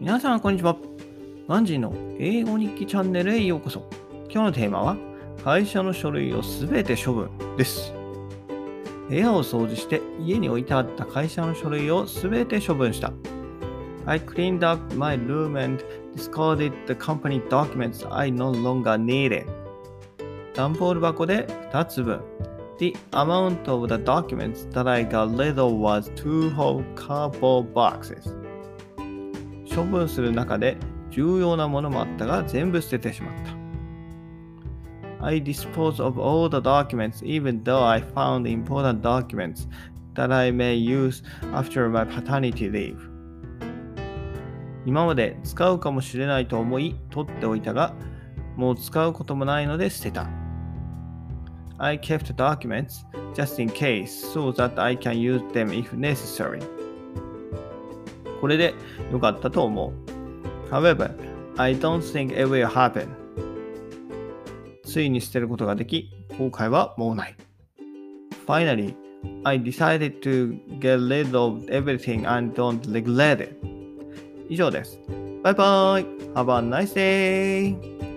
皆さん、こんにちは。ガンジーの英語日記チャンネルへようこそ。今日のテーマは、会社の書類をすべて処分です。部屋を掃除して家に置いてあった会社の書類をすべて処分した。I cleaned up my room and discarded the company documents I no longer needed. 段ボール箱で2つ分。The amount of the documents that I got rid of was two whole cardboard boxes. 処分する中で重要なものもあったが全部捨ててしまった。I dispose of all the documents even though I found important documents that I may use after my paternity leave. 今まで使うかもしれないと思い取っておいたがもう使うこともないので捨てた。I kept documents just in case so that I can use them if necessary. これで良かったと思う。However, I don't think it will happen. ついに捨てることができ、後悔はもうない。Finally, I decided to get rid of everything and don't regret it. 以上です。バイバイ !Have a nice day!